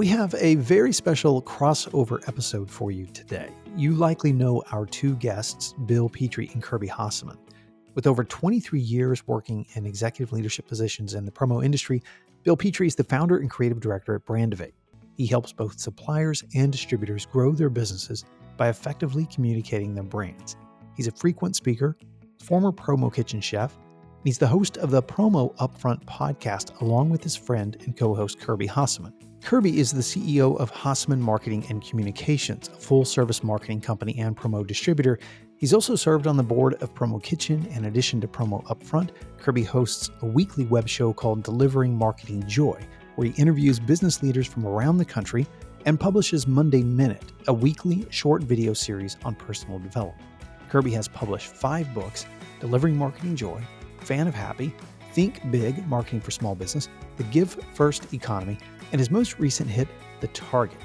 We have a very special crossover episode for you today. You likely know our two guests, Bill Petrie and Kirby Hasseman. With over 23 years working in executive leadership positions in the promo industry, Bill Petrie is the founder and creative director at Brandivate. He helps both suppliers and distributors grow their businesses by effectively communicating their brands. He's a frequent speaker, former promo kitchen chef, and he's the host of the Promo Upfront podcast along with his friend and co host Kirby Hasseman. Kirby is the CEO of Hasseman Marketing and Communications, a full service marketing company and promo distributor. He's also served on the board of Promo Kitchen. In addition to Promo Upfront, Kirby hosts a weekly web show called Delivering Marketing Joy, where he interviews business leaders from around the country and publishes Monday Minute, a weekly short video series on personal development. Kirby has published five books Delivering Marketing Joy, Fan of Happy, Think Big Marketing for Small Business, The Give First Economy, and his most recent hit, The Target.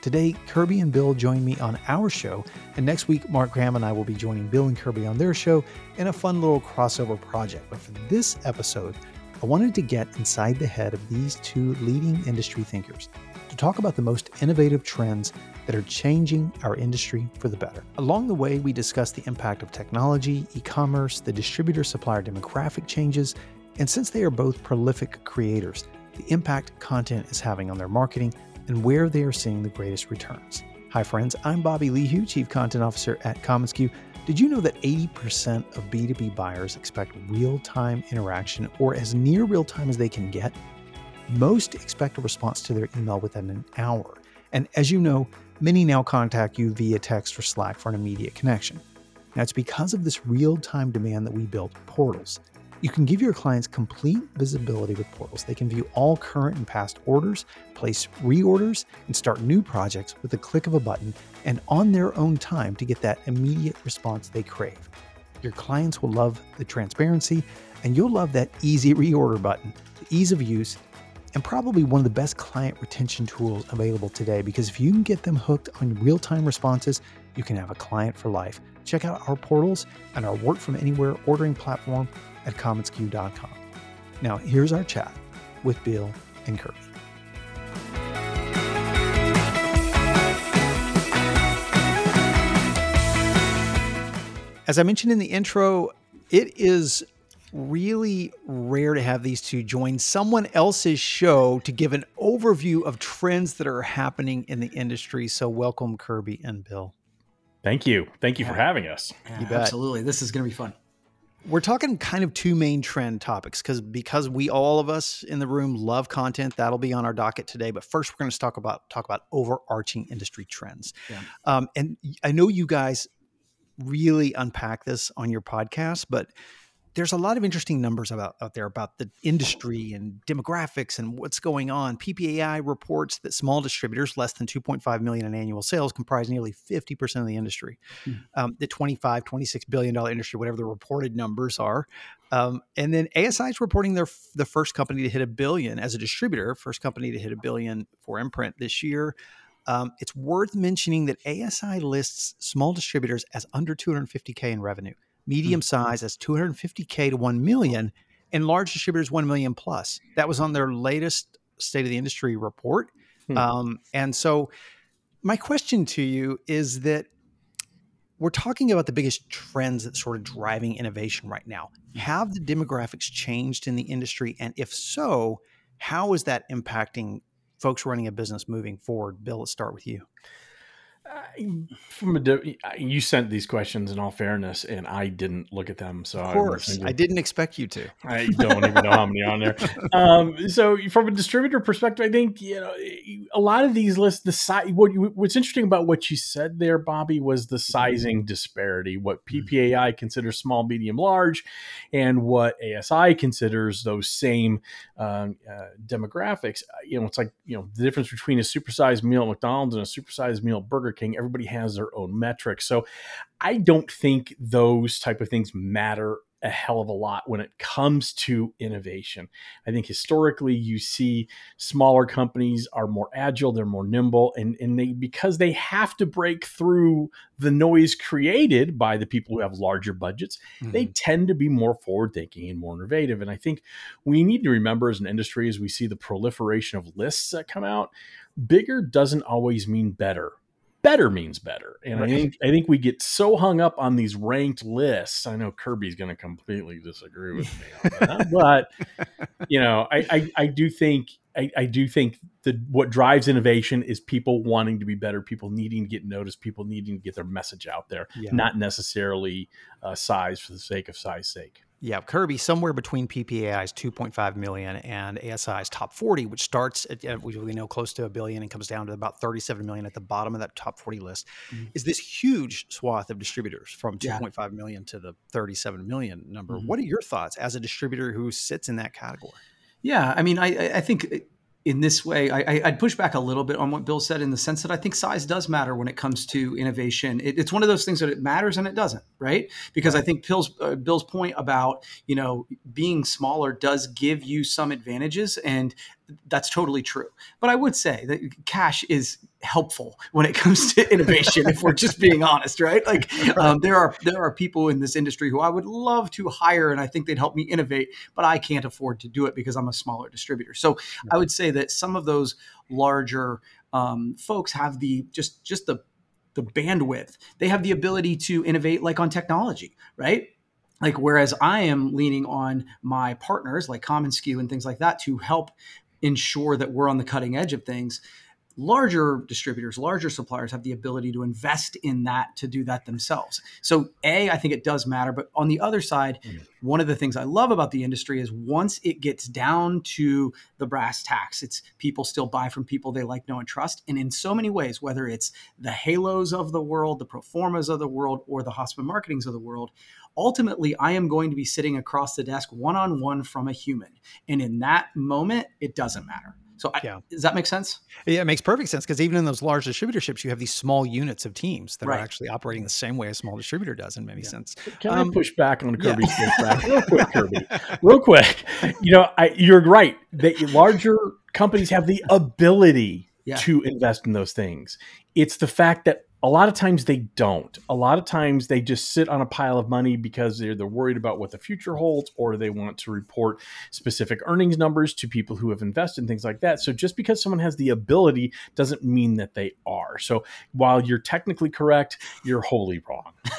Today, Kirby and Bill join me on our show, and next week, Mark Graham and I will be joining Bill and Kirby on their show in a fun little crossover project. But for this episode, I wanted to get inside the head of these two leading industry thinkers to talk about the most innovative trends that are changing our industry for the better. Along the way, we discuss the impact of technology, e commerce, the distributor supplier demographic changes, and since they are both prolific creators, the impact content is having on their marketing and where they are seeing the greatest returns. Hi, friends. I'm Bobby Lehew, Chief Content Officer at commonsku. Did you know that 80% of B2B buyers expect real time interaction or as near real time as they can get? Most expect a response to their email within an hour. And as you know, many now contact you via text or Slack for an immediate connection. Now, it's because of this real time demand that we built portals. You can give your clients complete visibility with portals. They can view all current and past orders, place reorders, and start new projects with a click of a button and on their own time to get that immediate response they crave. Your clients will love the transparency, and you'll love that easy reorder button, the ease of use, and probably one of the best client retention tools available today because if you can get them hooked on real time responses, you can have a client for life. Check out our portals and our work from anywhere ordering platform at commonsku.com. Now, here's our chat with Bill and Kirby. As I mentioned in the intro, it is really rare to have these two join someone else's show to give an overview of trends that are happening in the industry. So, welcome, Kirby and Bill. Thank you. Thank you yeah. for having us. Yeah, absolutely. This is going to be fun we're talking kind of two main trend topics because because we all of us in the room love content that'll be on our docket today but first we're going to talk about talk about overarching industry trends yeah. um, and i know you guys really unpack this on your podcast but there's a lot of interesting numbers about out there about the industry and demographics and what's going on. PPAI reports that small distributors, less than 2.5 million in annual sales, comprise nearly 50% of the industry. Hmm. Um, the 25, 26 billion dollar industry, whatever the reported numbers are. Um, and then ASI is reporting they're the first company to hit a billion as a distributor, first company to hit a billion for imprint this year. Um, it's worth mentioning that ASI lists small distributors as under 250K in revenue medium mm. size as 250k to 1 million and large distributors 1 million plus that was on their latest state of the industry report hmm. um, and so my question to you is that we're talking about the biggest trends that sort of driving innovation right now mm. have the demographics changed in the industry and if so how is that impacting folks running a business moving forward bill let's start with you from a you sent these questions in all fairness and i didn't look at them so of course. i, I didn't expect you to. I don't even know how many on there. Um, so from a distributor perspective i think you know a lot of these lists the size what what's interesting about what you said there bobby was the sizing disparity what mm-hmm. ppai considers small medium large and what asi considers those same um, uh, demographics. You know it's like you know the difference between a supersized meal at mcdonald's and a supersized meal at burger King. Everybody has their own metrics. So I don't think those type of things matter a hell of a lot when it comes to innovation. I think historically you see smaller companies are more agile, they're more nimble, and, and they because they have to break through the noise created by the people who have larger budgets, mm-hmm. they tend to be more forward thinking and more innovative. And I think we need to remember as an industry, as we see the proliferation of lists that come out, bigger doesn't always mean better better means better. And right. I think I think we get so hung up on these ranked lists. I know Kirby's going to completely disagree with me on that, but you know, I, I, I do think I, I, do think that what drives innovation is people wanting to be better, people needing to get noticed, people needing to get their message out there, yeah. not necessarily uh, size for the sake of size sake. Yeah, Kirby somewhere between PPAI's 2.5 million and ASI's top 40, which starts at we know close to a billion and comes down to about 37 million at the bottom of that top 40 list. Mm-hmm. Is this huge swath of distributors from 2.5 yeah. million to the 37 million number? Mm-hmm. What are your thoughts as a distributor who sits in that category? Yeah, I mean, I, I think in this way, I, would push back a little bit on what Bill said in the sense that I think size does matter when it comes to innovation. It, it's one of those things that it matters and it doesn't, right? Because right. I think Bill's, uh, Bill's point about you know being smaller does give you some advantages, and that's totally true. But I would say that cash is helpful when it comes to innovation. if we're just being honest, right? Like um, there are there are people in this industry who I would love to hire, and I think they'd help me innovate, but I can't afford to do it because I'm a smaller distributor. So I would say that some of those larger um, folks have the just just the the bandwidth. They have the ability to innovate, like on technology, right? like whereas i am leaning on my partners like common commonsku and things like that to help ensure that we're on the cutting edge of things larger distributors larger suppliers have the ability to invest in that to do that themselves so a i think it does matter but on the other side mm-hmm. one of the things i love about the industry is once it gets down to the brass tacks it's people still buy from people they like know and trust and in so many ways whether it's the halos of the world the proformas of the world or the Hasseman marketings of the world ultimately I am going to be sitting across the desk one on one from a human. And in that moment, it doesn't matter. So, I, yeah. does that make sense? Yeah, it makes perfect sense because even in those large distributorships, you have these small units of teams that right. are actually operating the same way a small distributor does in many yeah. sense. Can um, I push back on Kirby's yeah. real quick, Kirby? Real quick. You know, I, you're right. That larger companies have the ability yeah. to invest in those things. It's the fact that a lot of times they don't. A lot of times they just sit on a pile of money because they're, they're worried about what the future holds or they want to report specific earnings numbers to people who have invested in things like that. So just because someone has the ability doesn't mean that they are. So while you're technically correct, you're wholly wrong.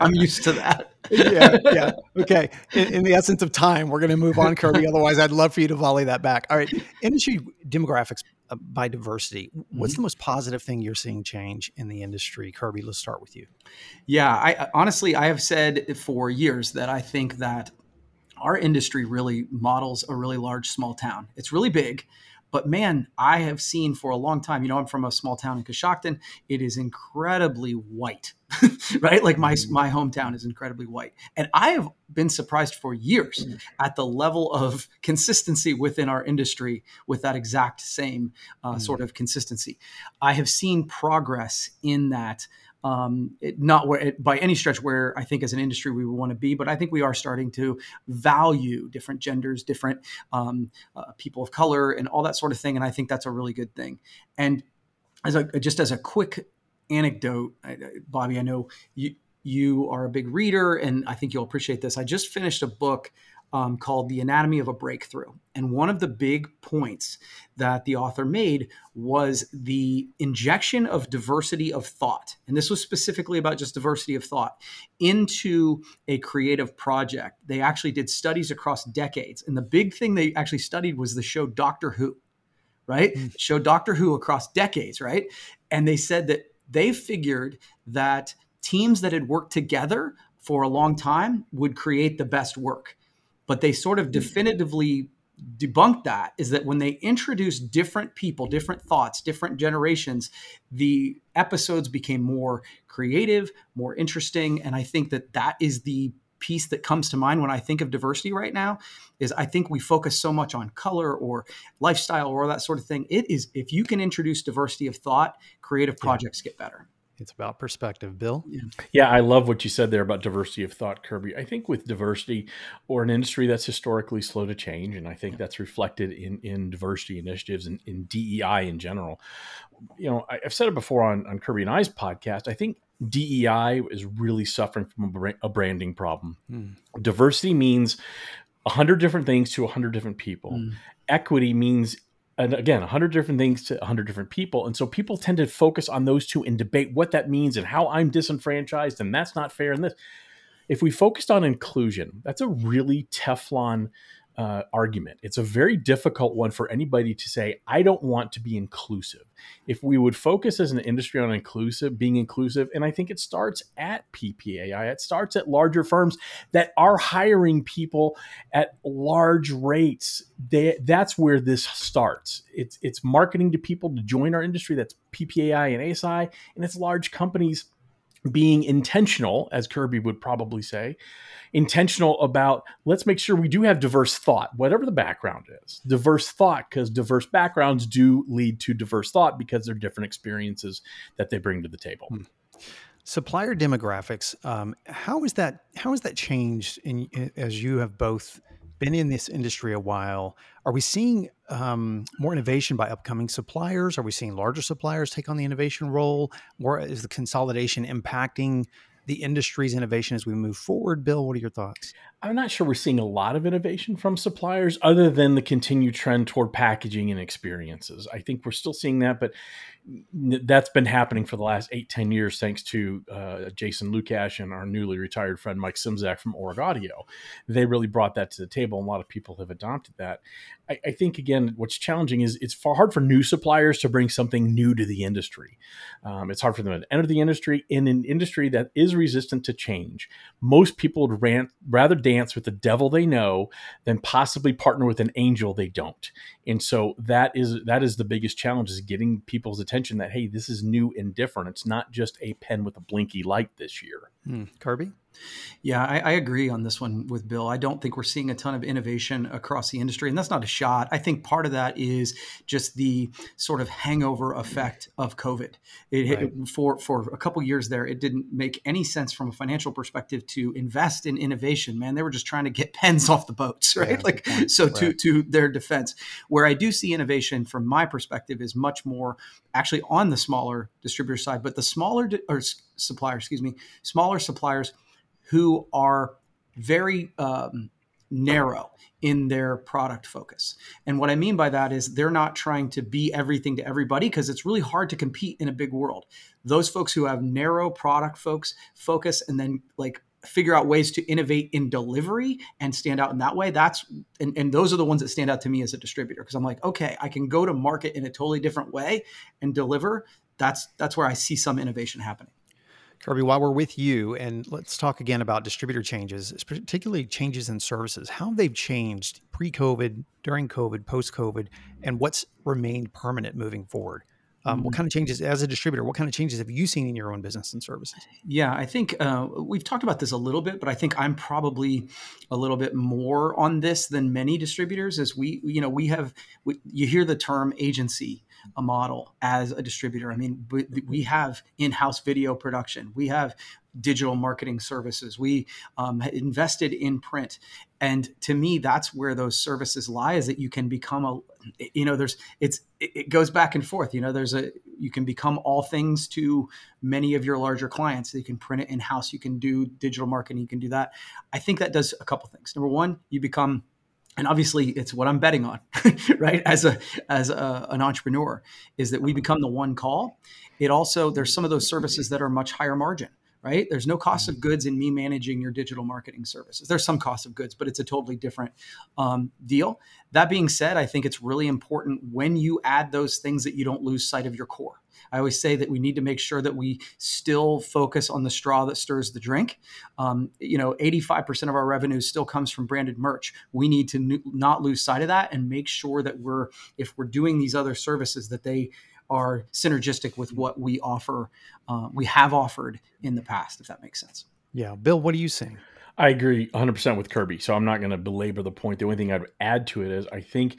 I'm used to that. yeah, yeah. Okay. In, in, the essence of time, we're going to move on, Kirby. Otherwise, I'd love for you to volley that back. All right. Industry demographics uh, by diversity. What's mm-hmm. the most positive thing you're seeing change in the industry? Kirby, let's start with you. Yeah, I honestly I have said for years that I think that our industry really models a really large small town. It's really big, but man, I have seen for a long time, you know, I'm from a small town in Coshocton. It is incredibly white, right? Like my, mm. my hometown is incredibly white. And I have been surprised for years mm. at the level of consistency within our industry with that exact same uh, mm. sort of consistency. I have seen progress in that um, it, not where it, by any stretch where I think as an industry we want to be, but I think we are starting to value different genders, different um, uh, people of color, and all that sort of thing. And I think that's a really good thing. And as a just as a quick anecdote, Bobby, I know you you are a big reader, and I think you'll appreciate this. I just finished a book um, called The Anatomy of a Breakthrough. And one of the big points that the author made was the injection of diversity of thought. And this was specifically about just diversity of thought into a creative project. They actually did studies across decades. And the big thing they actually studied was the show Doctor Who, right? Mm. Show Doctor Who across decades, right? And they said that they figured that teams that had worked together for a long time would create the best work but they sort of hmm. definitively debunk that is that when they introduce different people, different thoughts, different generations, the episodes became more creative, more interesting. And I think that that is the piece that comes to mind when I think of diversity right now is I think we focus so much on color or lifestyle or that sort of thing. It is if you can introduce diversity of thought, creative projects yeah. get better. It's about perspective, Bill. Yeah. yeah, I love what you said there about diversity of thought, Kirby. I think with diversity or an industry that's historically slow to change, and I think that's reflected in in diversity initiatives and in DEI in general. You know, I, have said it before on, on Kirby and I's podcast. I think DEI is really suffering from a, a branding problem. Mm. Diversity means a hundred different things to a hundred different people. Mm. Equity means and again, a hundred different things to a hundred different people. And so people tend to focus on those two and debate what that means and how I'm disenfranchised and that's not fair and this. If we focused on inclusion, that's a really Teflon uh, argument. It's a very difficult one for anybody to say, I don't want to be inclusive. If we would focus as an industry on inclusive, being inclusive, and I think it starts at PPAI, it starts at larger firms that are hiring people at large rates. They, that's where this starts. It's, it's marketing to people to join our industry. That's PPAI and ASI, and it's large companies being intentional, as Kirby would probably say, intentional about let's make sure we do have diverse thought, whatever the background is. Diverse thought, because diverse backgrounds do lead to diverse thought because they're different experiences that they bring to the table. Hmm. Supplier demographics, um, how is that? How has that changed in, as you have both been in this industry a while. Are we seeing um, more innovation by upcoming suppliers? Are we seeing larger suppliers take on the innovation role? Or is the consolidation impacting the industry's innovation as we move forward? Bill, what are your thoughts? I'm not sure we're seeing a lot of innovation from suppliers other than the continued trend toward packaging and experiences. I think we're still seeing that, but that's been happening for the last eight, 10 years, thanks to uh, Jason Lucash and our newly retired friend Mike Szymczak from OrigAudio. They really brought that to the table, and a lot of people have adopted that. I, I, think, again, what's challenging is it's far hard for new suppliers to bring something new to the industry. Um, it's hard for them to enter the industry in an industry that is resistant to change. Most people would rant, rather dance with the devil they know than possibly partner with an angel they don't. And so that is that is the biggest challenge is getting people's attention attention that hey, this is new and different. It's not just a pen with a blinky light this year. Hmm. Kirby. Yeah, I, I, agree on this one with Bill. I don't think we're seeing a ton of innovation across the industry, and that's not a shot. I think part of that is just the sort of hangover effect of COVID. It, right. it, for for a couple years there, it didn't make any sense from a financial perspective to invest in innovation. Man, they were just trying to get pens off the boats, right? Yeah, like so. Right. To to their defense, where I do see innovation from my perspective is much more actually on the smaller distributor side, but the smaller di- or suppliers, excuse me, smaller suppliers who are very um, narrow in their product focus. And what I mean by that is they're not trying to be everything to everybody because it's really hard to compete in a big world. Those folks who have narrow product folks focus and then like figure out ways to innovate in delivery and stand out in that way that's and, and those are the ones that stand out to me as a distributor because i'm like okay i can go to market in a totally different way and deliver that's that's where i see some innovation happening Kirby, while we're with you, and let's talk again about distributor changes, particularly changes in services, how they've changed pre COVID, during COVID, post COVID, and what's remained permanent moving forward. Um, mm-hmm. What kind of changes, as a distributor, what kind of changes have you seen in your own business and services? Yeah, I think uh, we've talked about this a little bit, but I think I'm probably a little bit more on this than many distributors. As we, you know, we have, we, you hear the term agency a model as a distributor. I mean, we, have in-house video production. We have digital marketing services. We um, invested in print, and to me, that's where those services lie. Is that you can become a, you know, there's it's it goes back and forth. You know, there's a you can become all things to many of your larger clients. You can print it in house. You can do digital marketing. You can do that. I think that does a couple things. Number one, you become and obviously it's what i'm betting on right? As a as a, an entrepreneur is that we become the one call. It also there's some of those services that are much higher margin right? There's no cost of goods in me managing your digital marketing services. There's some cost of goods but it's a totally different um, deal. That being said i think it's really important when you add those things that you don't lose sight of your core I always say that we need to make sure that we still focus on the straw that stirs the drink. Um, you know, 85% of our revenue still comes from branded merch. We need to n- not lose sight of that and make sure that we're, if we're doing these other services, that they are synergistic with what we offer, uh, we have offered in the past, if that makes sense. Yeah. Bill, what are you saying? I agree 100% with Kirby. So I'm not going to belabor the point. The only thing I'd add to it is I think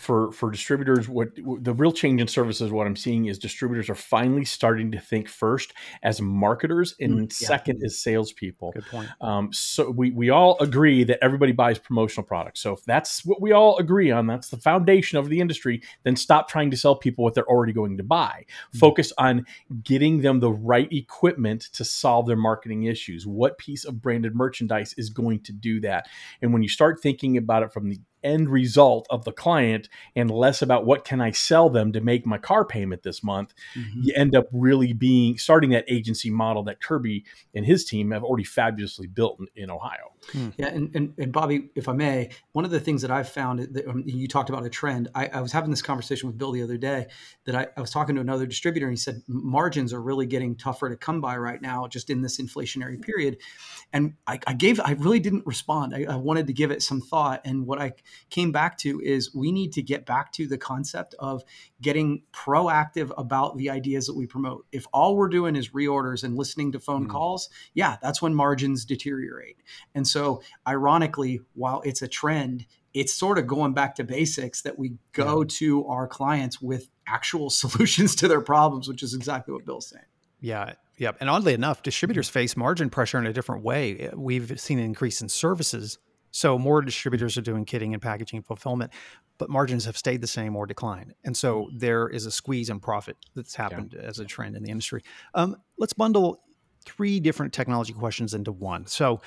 for for distributors what the real change in services what i'm seeing is distributors are finally starting to think first as marketers and mm, second as salespeople. Good point. Um, so we, we all agree that everybody buys promotional products. So if that's what we all agree on that's the foundation of the industry then stop trying to sell people what they're already going to buy. Mm. focus on getting them the right equipment to solve their marketing issues. What piece of branded merchandise is going to do that? And when you start thinking about it from the end result of the client and less about what can I sell them to make my car payment this month, mm-hmm. you end up really being starting that agency model that Kirby and his team have already fabulously built in, in Ohio. Hmm. Yeah, and, and, and Bobby, if I may, one of the things that I've found that um, you talked about a trend. I, I, was having this conversation with Bill the other day that I, I was talking to another distributor and he said margins are really getting tougher to come by right now, just in this inflationary period. And I, I gave, I really didn't respond. I, I wanted to give it some thought, and what I came back to is we need to get back to the concept of getting proactive about the ideas that we promote. If all we're doing is reorders and listening to phone mm-hmm. calls, yeah, that's when margins deteriorate. And so, ironically, while it's a trend, it's sort of going back to basics that we go yeah. to our clients with actual solutions to their problems, which is exactly what Bill's saying. Yeah. Yep. And oddly enough, distributors face margin pressure in a different way. We've seen an increase in services so more distributors are doing kitting and packaging and fulfillment, but margins have stayed the same or declined. And so mm. there is a squeeze in profit that's happened yeah. as a trend in the industry. Um, let's bundle three different technology questions into one. So,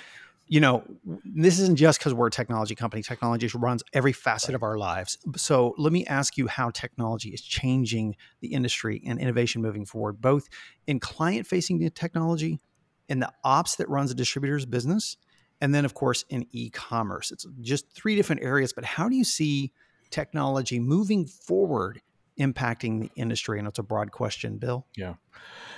you know, this isn't just because we're a technology company. Technology runs every facet of our lives. So let me ask you how technology is changing the industry and innovation moving forward, both in client-facing technology and the ops that runs a distributor's business and then of course in e-commerce. It's just three different areas but how do you see technology moving forward impacting the industry? And it's a broad question bill. Yeah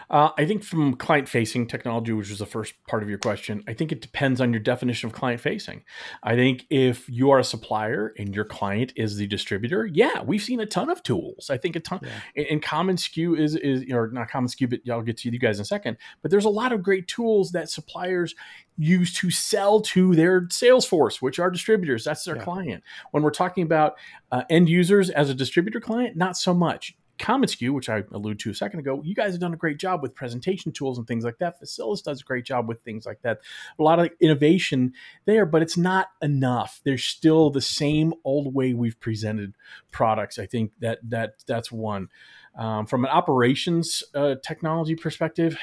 uh, I think from client facing technology, which was the first part of your question, I think it depends on your definition of client facing. I think if you are a supplier and your client is the distributor, yeah, we've seen a ton of tools. I think a ton, yeah. and, commonsku is is or not commonsku, but I'll get to you guys in a second. But there's a lot of great tools that suppliers use to sell to their sales force, which are distributors. That's their yeah. client. When we're talking about uh, end users as a distributor client, not so much commonsku, which I alluded to a second ago, you guys have done a great job with presentation tools and things like that. Facilis does a great job with things like that. A lot of innovation there, but it's not enough. There's still the same old way we've presented products. I think that that that's one. Um, from an operations uh, technology perspective,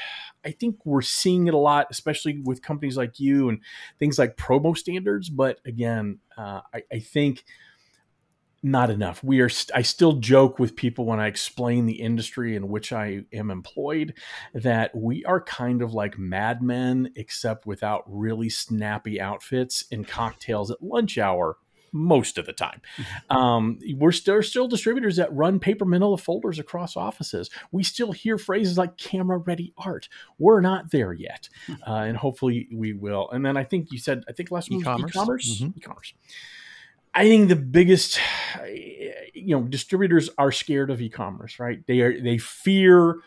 I think we're seeing it a lot, especially with companies like you and things like promo standards. But again, uh, I, I think not enough. We are. St- I still joke with people when I explain the industry in which I am employed that we are kind of like madmen, except without really snappy outfits and cocktails at lunch hour most of the time. Mm-hmm. Um, we're still, still distributors that run paper manila folders across offices. We still hear phrases like camera ready art. We're not there yet. Hmm. Uh, and hopefully we will. And then I think you said, I think last one e-commerce. e-commerce. Mm-hmm. E-commerce. I think the biggest, you know, distributors are scared of e-commerce, right? They are they fear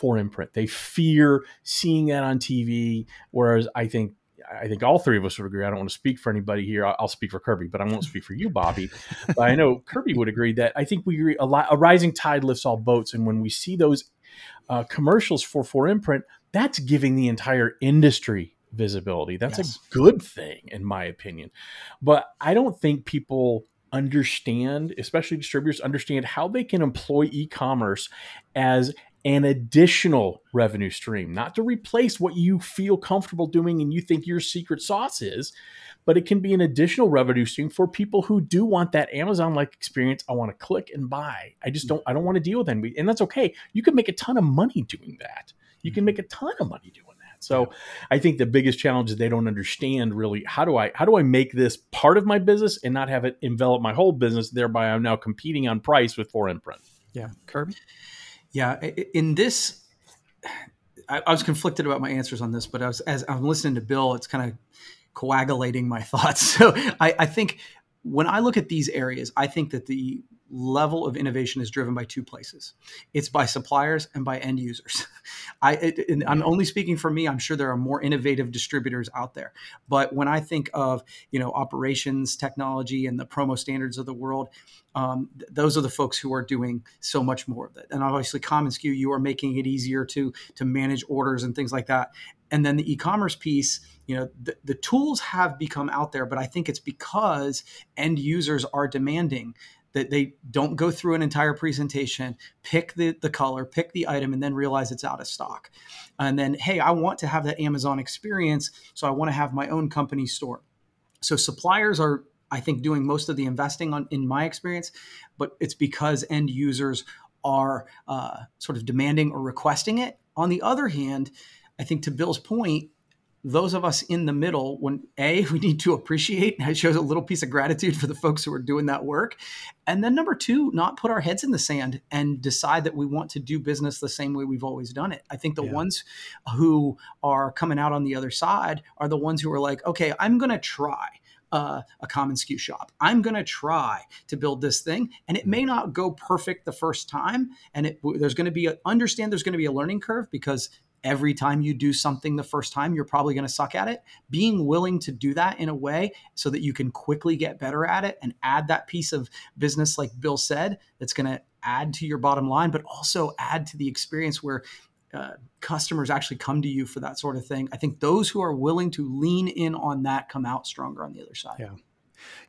4imprint. They fear seeing that on TV. Whereas I think I think all three of us would agree. I don't want to speak for anybody here. I'll speak for Kirby, but I won't speak for you, Bobby. but I know Kirby would agree that I think we agree a, lot, a rising tide lifts all boats, and when we see those uh, commercials for 4imprint, that's giving the entire industry visibility. That's yes. a good thing, in my opinion. But I don't think people understand, especially distributors, understand how they can employ e commerce as an additional revenue stream, not to replace what you feel comfortable doing and you think your secret sauce is, but it can be an additional revenue stream for people who do want that Amazon like experience. I want to click and buy. I just don't, I don't want to deal with them. And that's okay. You can make a ton of money doing that. You can mm-hmm. make a ton of money doing so I think the biggest challenge is they don't understand really how do I how do I make this part of my business and not have it envelop my whole business. Thereby, I'm now competing on price with 4imprint. Yeah, Kirby. Yeah, in this, I, I was conflicted about my answers on this, but I was as I'm listening to Bill, it's kind of coagulating my thoughts. So I, I think when I look at these areas, I think that the level of innovation is driven by two places. It's by suppliers and by end users. I it, i'm only speaking for me i'm sure there are more innovative distributors out there. But when i think of you know operations technology and the promo standards of the world um, th- those are the folks who are doing so much more of it. And obviously commonsku you are making it easier to to manage orders and things like that. And then the e-commerce piece you know the, the tools have become out there but i think it's because end users are demanding that they don't go through an entire presentation, pick the, the color, pick the item, and then realize it's out of stock. And then, hey, I want to have that Amazon experience, so I want to have my own company store. So suppliers are, I think, doing most of the investing on in my experience, but it's because end users are uh, sort of demanding or requesting it. On the other hand, I think to Bill's point, those of us in the middle, when A, we need to appreciate, and it shows a little piece of gratitude for the folks who are doing that work. And then number two, not put our heads in the sand and decide that we want to do business the same way we've always done it. I think the yeah. ones who are coming out on the other side are the ones who are like, okay, I'm going to try. Uh, a commonsku shop. I'm going to try to build this thing, and it may not go perfect the first time. And it, there's going to be a, understand there's going to be a learning curve because every time you do something the first time, you're probably going to suck at it. Being willing to do that in a way so that you can quickly get better at it and add that piece of business, like Bill said, that's going to add to your bottom line, but also add to the experience where uh, customers actually come to you for that sort of thing. I think those who are willing to lean in on that come out stronger on the other side. Yeah.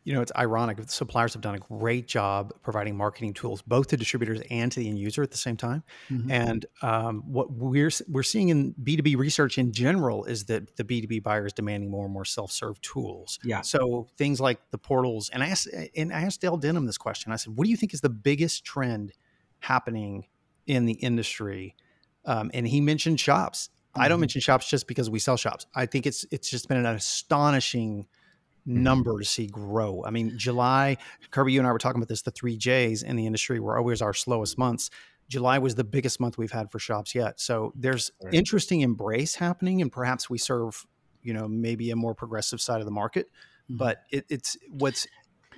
You know, it's ironic. Suppliers have done a great job providing marketing tools both to distributors and to the end user at the same time. Mm-hmm. And um, what we're we're seeing in B two B research in general is that the B two B buyer is demanding more and more self serve tools. Yeah. So things like the portals, and I asked and I asked Dale Denham this question. I said, "What do you think is the biggest trend happening in the industry?" Um, and he mentioned shops. I don't mm-hmm. mention shops just because we sell shops. I think it's it's just been an astonishing Mm-hmm. number to see grow. I mean, July, Kirby, you and I were talking about this. The three J's in the industry were always our slowest months. July was the biggest month we've had for shops yet. So there's right. interesting embrace happening, and perhaps we serve, you know, maybe a more progressive side of the market. Mm-hmm. But it, it's what's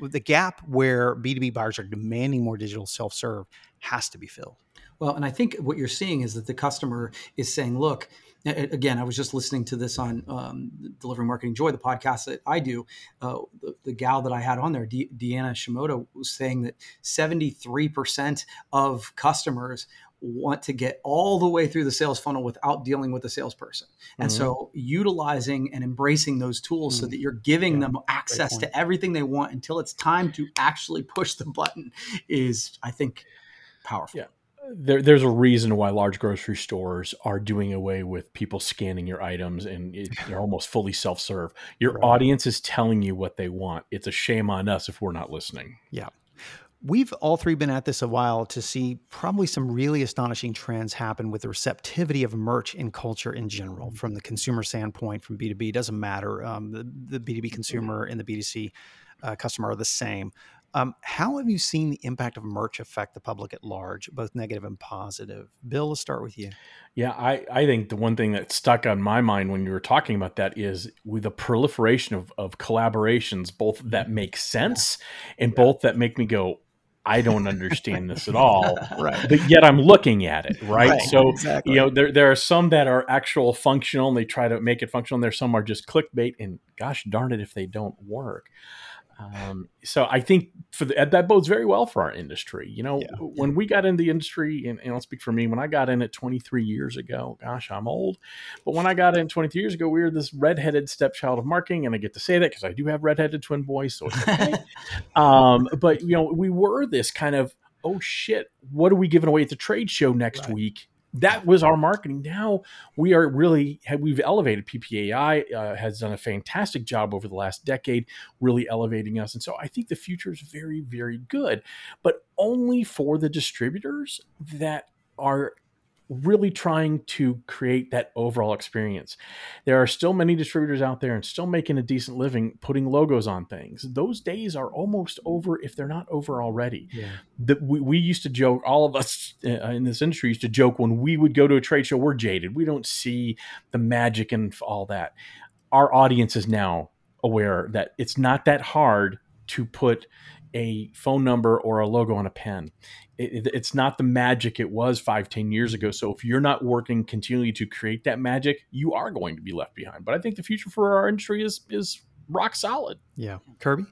the gap where B2B buyers are demanding more digital self serve has to be filled. Well, and I think what you're seeing is that the customer is saying, look, again, I was just listening to this on um, Delivering Marketing Joy, the podcast that I do. Uh, the, the, gal that I had on there, De- Deanna Shimoda, was saying that 73% of customers want to get all the way through the sales funnel without dealing with a salesperson. And mm-hmm. so utilizing and embracing those tools mm-hmm. so that you're giving yeah, them access to everything they want until it's time to actually push the button is, I think, powerful. Yeah there, there's a reason why large grocery stores are doing away with people scanning your items and it, they're almost fully self-serve. Your right. audience is telling you what they want. It's a shame on us if we're not listening. Yeah. We've all three been at this a while to see probably some really astonishing trends happen with the receptivity of merch in culture in general, from the consumer standpoint, from B2B, doesn't matter. Um, the, the B2B consumer and the B2C uh, customer are the same. Um, how have you seen the impact of merch affect the public at large, both negative and positive? Bill, let's start with you. Yeah, I, I think the one thing that stuck on my mind when you were talking about that is with the proliferation of, of collaborations, both that make sense and both that make me go, I don't understand this at all. right. But yet I'm looking at it, right? right so exactly. you know, there there are some that are actual functional and they try to make it functional. And there's some are just clickbait and gosh darn it if they don't work. Um, so I think for the, that bodes very well for our industry. You know, yeah. when we got in the industry, and, and, I'll speak for me, when I got in it 23 years ago, gosh, I'm old, but when I got in 23 years ago, we were this redheaded stepchild of marketing, and I get to say that because I do have redheaded twin boys, so okay. um, but you know, we were this kind of oh shit, what are we giving away at the trade show next right. week? That was our marketing. Now we are really we've elevated PPAI uh, has done a fantastic job over the last decade, really elevating us, and so I think the future is very very good, but only for the distributors that are really trying to create that overall experience. There are still many distributors out there and still making a decent living putting logos on things. Those days are almost over if they're not over already. Yeah. The, we, we used to joke, all of us uh, in this industry used to joke when we would go to a trade show, we're jaded. We don't see the magic and all that. Our audience is now aware that it's not that hard to put a phone number or a logo on a pen. It, it, it's not the magic it was five, ten years ago. So if you're not working continually to create that magic, you are going to be left behind. But I think the future for our industry is is rock solid. Yeah, Kirby.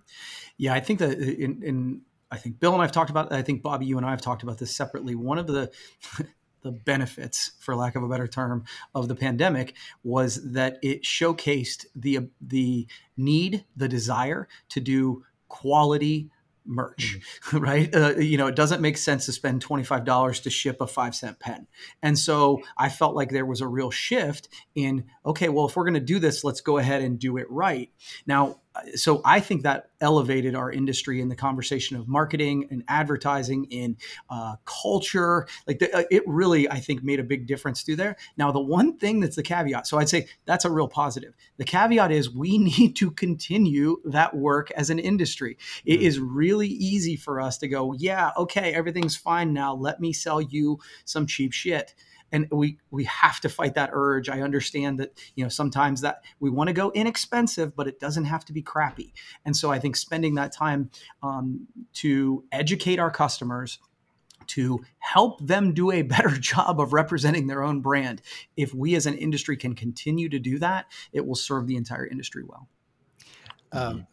Yeah, I think that in, in I think Bill and I've talked about. I think Bobby, you and I have talked about this separately. One of the the benefits, for lack of a better term, of the pandemic was that it showcased the the need, the desire to do quality merch, mm-hmm. right? Uh, you know, it doesn't make sense to spend $25 to ship a five cent pen. And so I felt like there was a real shift in, okay, well, if we're going to do this, let's go ahead and do it right. Now, so I think that elevated our industry in the conversation of marketing and advertising in uh, culture. Like the, uh, it really, I think, made a big difference through there. Now, the one thing that's the caveat, so I'd say that's a real positive. The caveat is we need to continue that work as an industry. It mm-hmm. is really easy for us to go, yeah, okay, everything's fine now. Let me sell you some cheap shit and we we have to fight that urge. I understand that you know sometimes that we want to go inexpensive but it doesn't have to be crappy. And so i think spending that time um, to educate our customers to help them do a better job of representing their own brand if we as an industry can continue to do that it will serve the entire industry well. Um,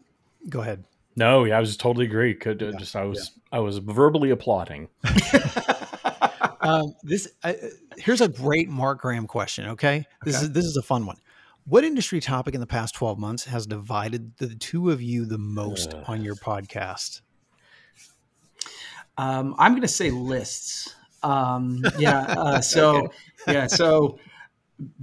go ahead. No yeah i was totally agree. Could uh, yeah, just i was yeah. i was verbally applauding um, this uh, here's a great Mark Graham question. Okay, this okay. is this is a fun one. What industry topic in the past 12 months has divided the two of you the most uh. on your podcast? Um, I'm going to say lists. Um, yeah. Uh, so, okay. yeah. So,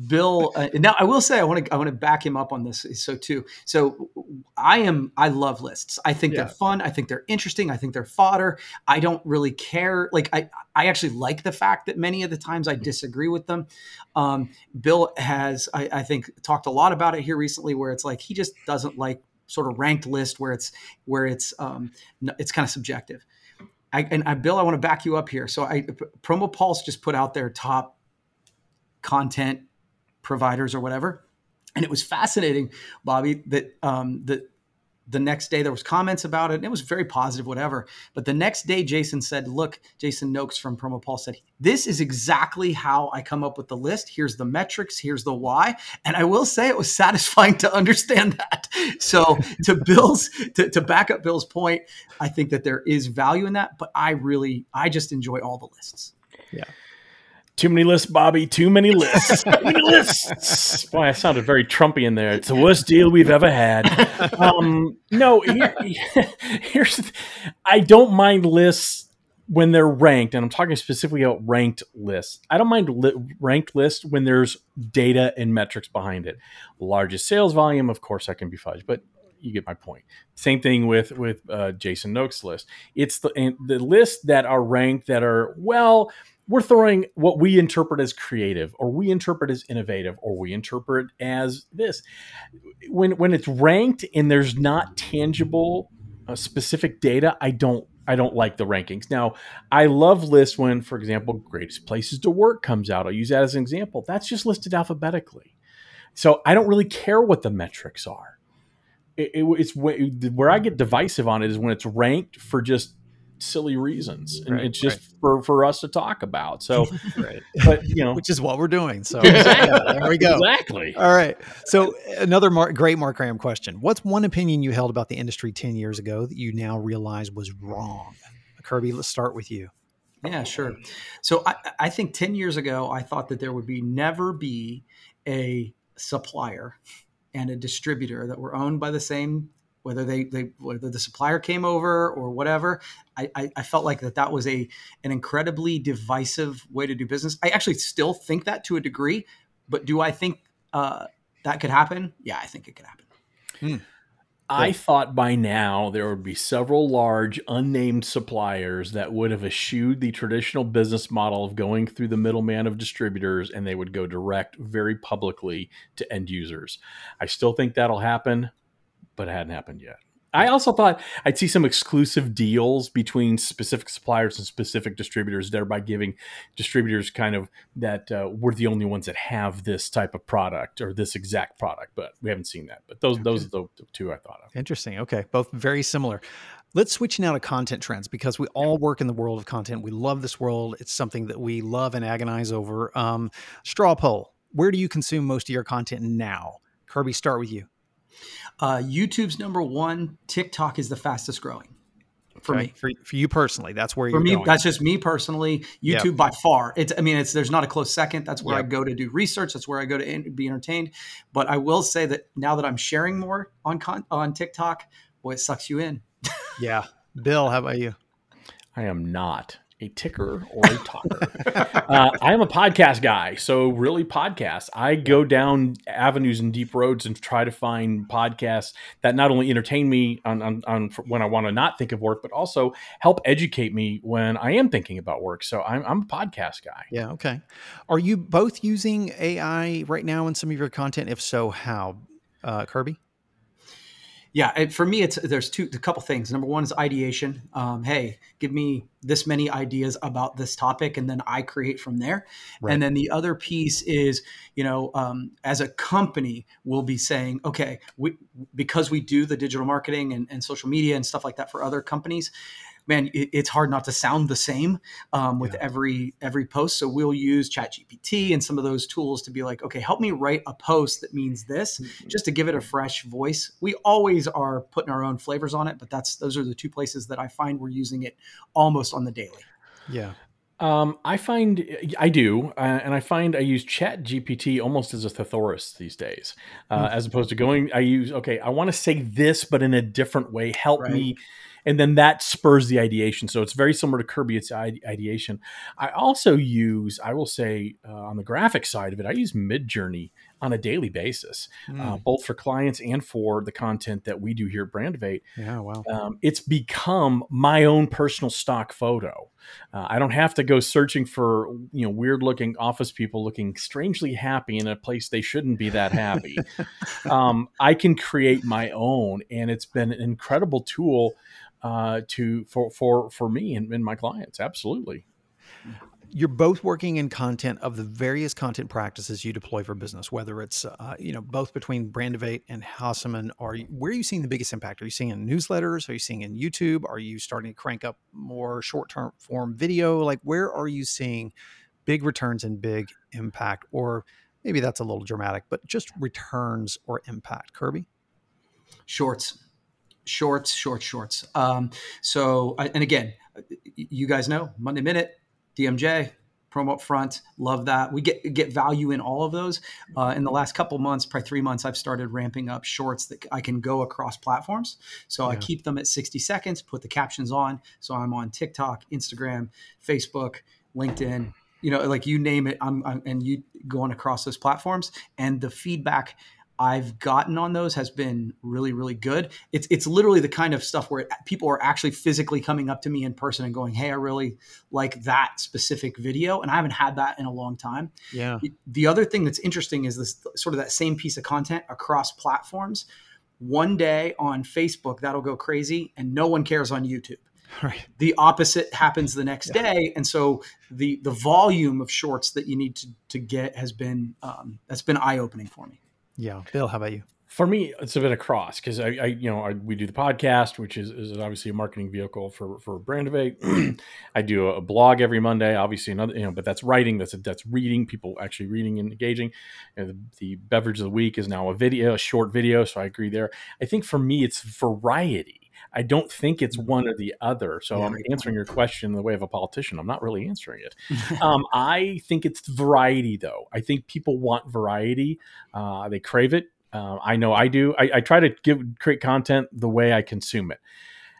Bill. Uh, now, I will say I want to I want to back him up on this. So too. So I am I love lists. I think yeah. they're fun. I think they're interesting. I think they're fodder. I don't really care. Like I I actually like the fact that many of the times I disagree with them. Um, Bill has I, I think talked a lot about it here recently, where it's like he just doesn't like sort of ranked list where it's where it's um, it's kind of subjective. I, and I, Bill, I want to back you up here. So I Promo Pulse just put out their top content providers or whatever. And it was fascinating, Bobby, that um, that the next day there was comments about it and it was very positive whatever. But the next day jason said look jason noakes from promo paul said this is exactly how i come up with the list. Here's the metrics. Here's the why. And i will say it was satisfying to understand that. So to bill's to, to back up bill's point i think that there is value in that but i really i just enjoy all the lists. Yeah too many lists, Bobby. Too many lists. Too many lists. Boy, I sounded very Trumpy in there. It's the worst deal we've ever had. Um, no, here, here's. I don't mind lists when they're ranked, and I'm talking specifically about ranked lists. I don't mind li- ranked lists when there's data and metrics behind it. Largest sales volume, of course, that can be fudged, but you get my point. Same thing with with uh, Jason Noakes' list. It's the the lists that are ranked that are well we're throwing what we interpret as creative or we interpret as innovative or we interpret as this. When when it's ranked and there's not tangible uh, specific data i don't i don't like the rankings. Now i love lists when for example greatest places to work comes out. I'll use that as an example. That's just listed alphabetically. So i don't really care what the metrics are. It, it, it's where i get divisive on it is when it's ranked for just silly reasons and right, it's just right. for for us to talk about. So right. but you know. Which is what we're doing so. Exactly. yeah, there we go. Exactly. All right. So another mar- great mark graham question. What's one opinion you held about the industry 10 years ago that you now realize was wrong? Kirby let's start with you. Yeah sure. So i, I think 10 years ago i thought that there would be never be a supplier and a distributor that were owned by the same whether they, they whether the supplier came over or whatever I, I, I felt like that that was a an incredibly divisive way to do business i actually still think that to a degree but do i think uh, that could happen yeah i think it could happen hmm. I thought by now there would be several large unnamed suppliers that would have eschewed the traditional business model of going through the middleman of distributors and they would go direct very publicly to end users. I still think that'll happen but it hadn't happened yet. I also thought I'd see some exclusive deals between specific suppliers and specific distributors, thereby giving distributors kind of that uh, we're the only ones that have this type of product or this exact product. But we haven't seen that. But those okay. those are the two I thought of. Interesting. Okay, both very similar. Let's switch now to content trends because we all work in the world of content. We love this world. It's something that we love and agonize over. Um, straw poll: Where do you consume most of your content now? Kirby, start with you. Uh, YouTube's number one. TikTok is the fastest growing for Okay, me. For, for you personally, that's where For you're me, going. that's just me personally. Yeah. YouTube by far. It's. I mean, it's. There's not a close second. That's where I go to do research. That's where I go to en- be entertained. But I will say that now that I'm sharing more on con- on TikTok, boy, it sucks you in. yeah. Bill, how about you? I am not a ticker or a talker. uh, I am a podcast guy. So, really, podcasts. I go down avenues and deep roads and try to find podcasts that not only entertain me on, on, on when I want to not think of work, but also help educate me when I am thinking about work. So, I'm, I'm a podcast guy. Yeah. Okay. Are you both using AI right now in some of your content? If so, how? Uh, Kirby? Yeah, and for me, it's there's two a couple things. Number one is ideation. Um, hey, give me this many ideas about this topic, and then I create from there. Right. And then the other piece is, you know, um, as a company, we'll be saying, okay, we because we do the digital marketing and, and social media and stuff like that for other companies. Man, it, it's hard not to sound the same um, with Yeah. every every post. So we'll use ChatGPT and some of those tools to be like, okay, help me write a post that means this, just to give it a fresh voice. We always are putting our own flavors on it, but that's those are the two places that I find we're using it almost on the daily. Yeah. Um, I find I do, uh, and I find I use Chat GPT almost as a thesaurus these days, uh, Hmm. as opposed to going. I use okay, I want to say this, but in a different way. Help Right. me, and then that spurs the ideation. So it's very similar to Kirby. It's ideation. I also use, I will say, uh, on the graphic side of it, I use Midjourney on a daily basis, uh, Mm. both for clients and for the content that we do here at Brandivate Yeah. Wow. um, it's become my own personal stock photo. Uh, I don't have to go searching for you know weird looking office people looking strangely happy in a place they shouldn't be that happy. um, I can create my own, and it's been an incredible tool uh, to for for for me and, and my clients. Absolutely. You're both working in content of the various content practices you deploy for business, whether it's uh, you know both between Brandivate and Hasseman. Are you, where are you seeing the biggest impact? Are you seeing in newsletters? Are you seeing in YouTube? Are you starting to crank up more short term form video? Like where are you seeing big returns and big impact? Or maybe that's a little dramatic, but just returns or impact. Kirby. Shorts, shorts, shorts, shorts. Um, so, and again, you guys know Monday Minute, DMJ, promo up front. Love that. We get get value in all of those. Uh, in the last couple months, probably three months, I've started ramping up shorts that I can go across platforms. So I keep them at 60 seconds, put the captions on. So I'm on TikTok, Instagram, Facebook, LinkedIn. You know, like you name it, I'm, I'm and you going across those platforms, and the feedback I've gotten on those has been really, really good. It's it's literally the kind of stuff where people are actually physically coming up to me in person and going, "Hey, I really like that specific video," and I haven't had that in a long time. Yeah. The other thing that's interesting is this sort of that same piece of content across platforms. One day on Facebook, that'll go crazy, and no one cares on YouTube Right. the opposite happens the next day and so the the volume of shorts that you need to, to get has been um, that's been eye-opening for me Yeah. Bill, how about you? For me, it's a bit across because I, I, you know, I, we do the podcast, which is, is obviously a marketing vehicle for for Brandivate. I do a blog every Monday, obviously another, you know, but that's writing, that's that's reading, people actually reading and engaging. The, the beverage of the week is now a video, a short video, so I agree there. I think for me, it's variety. I don't think it's one or the other. So Yeah. I'm answering your question in the way of a politician. I'm not really answering it. um, I think it's variety, though. I think people want variety. Uh, they crave it. Uh, I know I do. I, I try to give create content the way I consume it.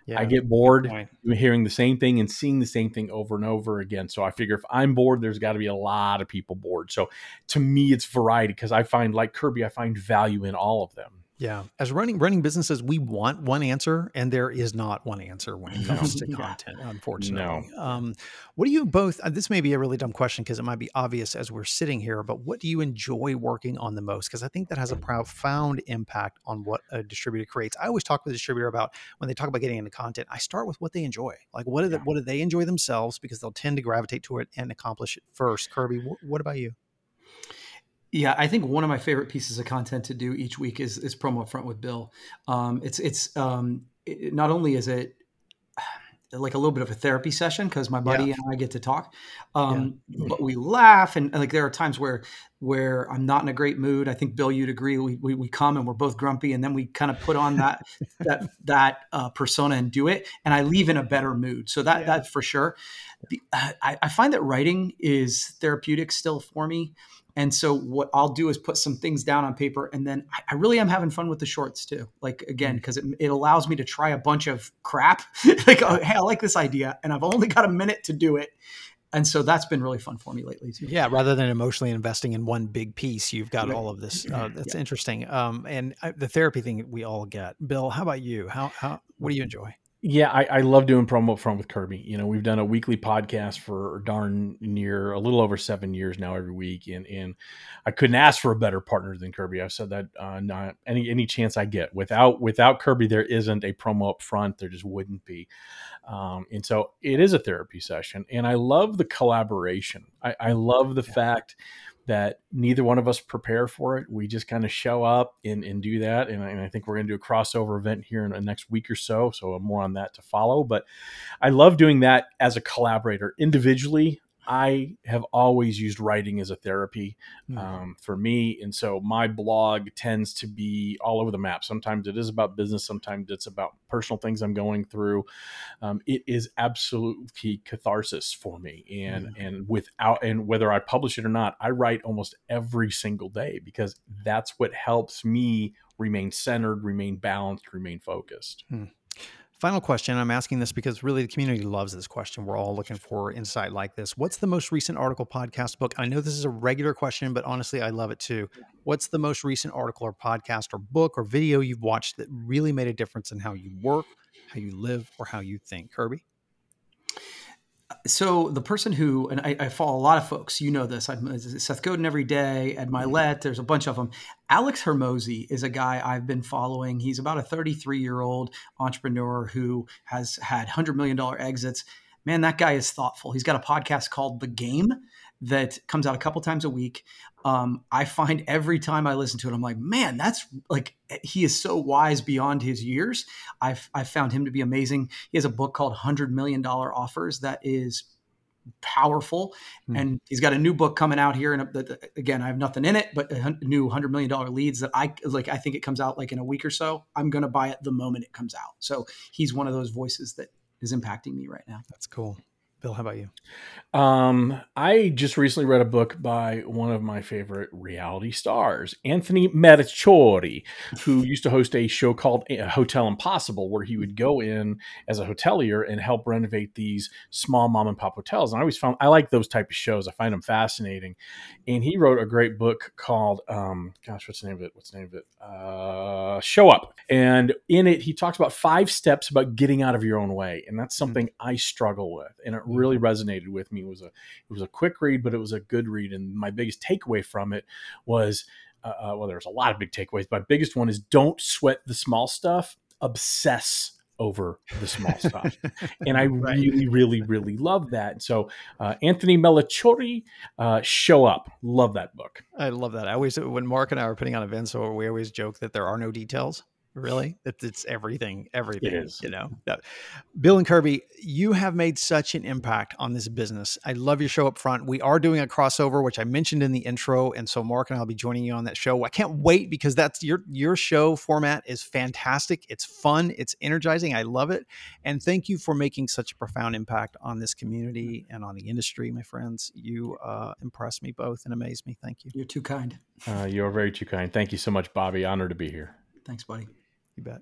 Yeah. I get bored hearing the same thing and seeing the same thing over and over again. So I figure if I'm bored, there's got to be a lot of people bored. So to me, it's variety because I find, like Kirby, I find value in all of them. Yeah, as running running businesses, we want one answer, and there is not one answer when it comes to content. Unfortunately, um, what do you both? Uh, this may be a really dumb question because it might be obvious as we're sitting here, but what do you enjoy working on the most? Because I think that has a profound impact on what a distributor creates. I always talk with a distributor about when they talk about getting into content. I start with what they enjoy, like what do they, Yeah. what do they enjoy themselves because they'll tend to gravitate to it and accomplish it first. Kirby, wh- what about you? Yeah, I think one of my favorite pieces of content to do each week is is promo up front with Bill. Um, it's it's um, it, not only is it like a little bit of a therapy session because my buddy yeah. and I get to talk. Um, yeah. But we laugh, and like there are times where where I'm not in a great mood. I think Bill, you'd agree. We we, we come and we're both grumpy, and then we kind of put on that that that uh, persona and do it, and I leave in a better mood. So that yeah. that for sure. The, uh, I, I find that writing is therapeutic still for me. And so what I'll do is put some things down on paper, and then I, really am having fun with the shorts too. Like again, because mm. it, it allows me to try a bunch of crap. like, oh, hey, I like this idea, and I've only got a minute to do it. And so that's been really fun for me lately too. Yeah, rather than emotionally investing in one big piece, you've got right. all of this. Uh, that's yeah. interesting. Um, and I, the therapy thing we all get. Bill, how about you? How how what do you enjoy? Yeah, I, I, love doing promo up front with Kirby. You know, we've done a weekly podcast for darn near a little over seven years now every week, and and I couldn't ask for a better partner than Kirby. I've said that uh, not any any chance I get without without Kirby, there isn't a promo up front. There just wouldn't be, um, and so it is a therapy session, and I love the collaboration. I, I love the yeah. fact that neither one of us prepare for it. We just kind of show up and, and do that. And, and I think we're going to do a crossover event here in the next week or so. So more on that to follow. But I love doing that as a collaborator. Individually, I have always used writing as a therapy mm. um, for me. And so my blog tends to be all over the map. Sometimes it is about business, sometimes it's about personal things I'm going through. Um, it is absolutely catharsis for me. And, and without, and whether I publish it or not, I write almost every single day because that's what helps me remain centered, remain balanced, remain focused. Mm. Final question. I'm asking this because really the community loves this question. We're all looking for insight like this. What's the most recent article, podcast, book? I know this is a regular question, but honestly, I love it too. What's the most recent article or podcast or book or video you've watched that really made a difference in how you work, how you live, or how you think? Kirby? So the person who and I, I, follow a lot of folks you know this i'm seth godin every day ed mylett there's a bunch of them alex hormozi is a guy i've been following. He's about a 33 year old entrepreneur who has had $100 million exits. Man that guy is thoughtful. He's got a podcast called the game that comes out a couple times a week. Um, I find every time I listen to it, I'm like, man, that's like he is so wise beyond his years. I've I've found him to be amazing. He has a book called Hundred Million Dollar Offers that is powerful, hmm. and he's got a new book coming out here. And again, I have nothing in it, but a new hundred million dollar leads that I like. I think it comes out like in a week or so. I'm going to buy it the moment it comes out. So he's one of those voices that is impacting me right now. That's cool. Bill, how about you? Um, I just recently read a book by one of my favorite reality stars, Anthony Melchiorri, who used to host a show called uh, Hotel Impossible, where he would go in as a hotelier and help renovate these small mom and pop hotels. And I always found I like those type of shows. I find them fascinating. And he wrote a great book called, um, gosh, what's the name of it? What's the name of it? Uh, show Up. And in it, he talks about five steps about getting out of your own way, and that's hmm. something mm-hmm. I struggle with. And it really resonated with me. It was a it was a quick read, but it was a good read. And my biggest takeaway from it was, uh, uh well, there's a lot of big takeaways. But biggest one is don't sweat the small stuff. Obsess over the small stuff. and I right. really, really, really love that. So uh, Anthony Melchiorri, uh, Show Up. Love that book. I love that. I always, when Mark and I were putting on events, we always joke that there are no details really? It's, it's everything everything it is. you know? Bill and kirby you have made such an impact on this business. I love your show up front. We are doing a crossover which i mentioned in the intro and so mark and i'll be joining you on that show. I can't wait because that's your your show format is fantastic. It's fun. It's energizing. I love it. And thank you for making such a profound impact on this community and on the industry my friends. You uh, impress me both and amaze me. Thank you. You're too kind. Uh, you're very too kind. Thank you so much bobby. Honored to be here thanks buddy you bet.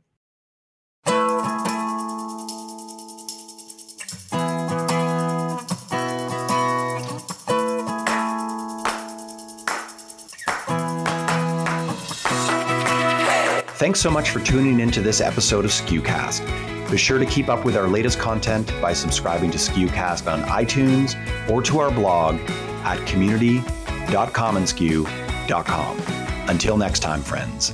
Thanks so much for tuning into this episode of SKUcast. Be sure to keep up with our latest content by subscribing to SKUcast on iTunes or to our blog at community.commonsku.com. Until next time, friends,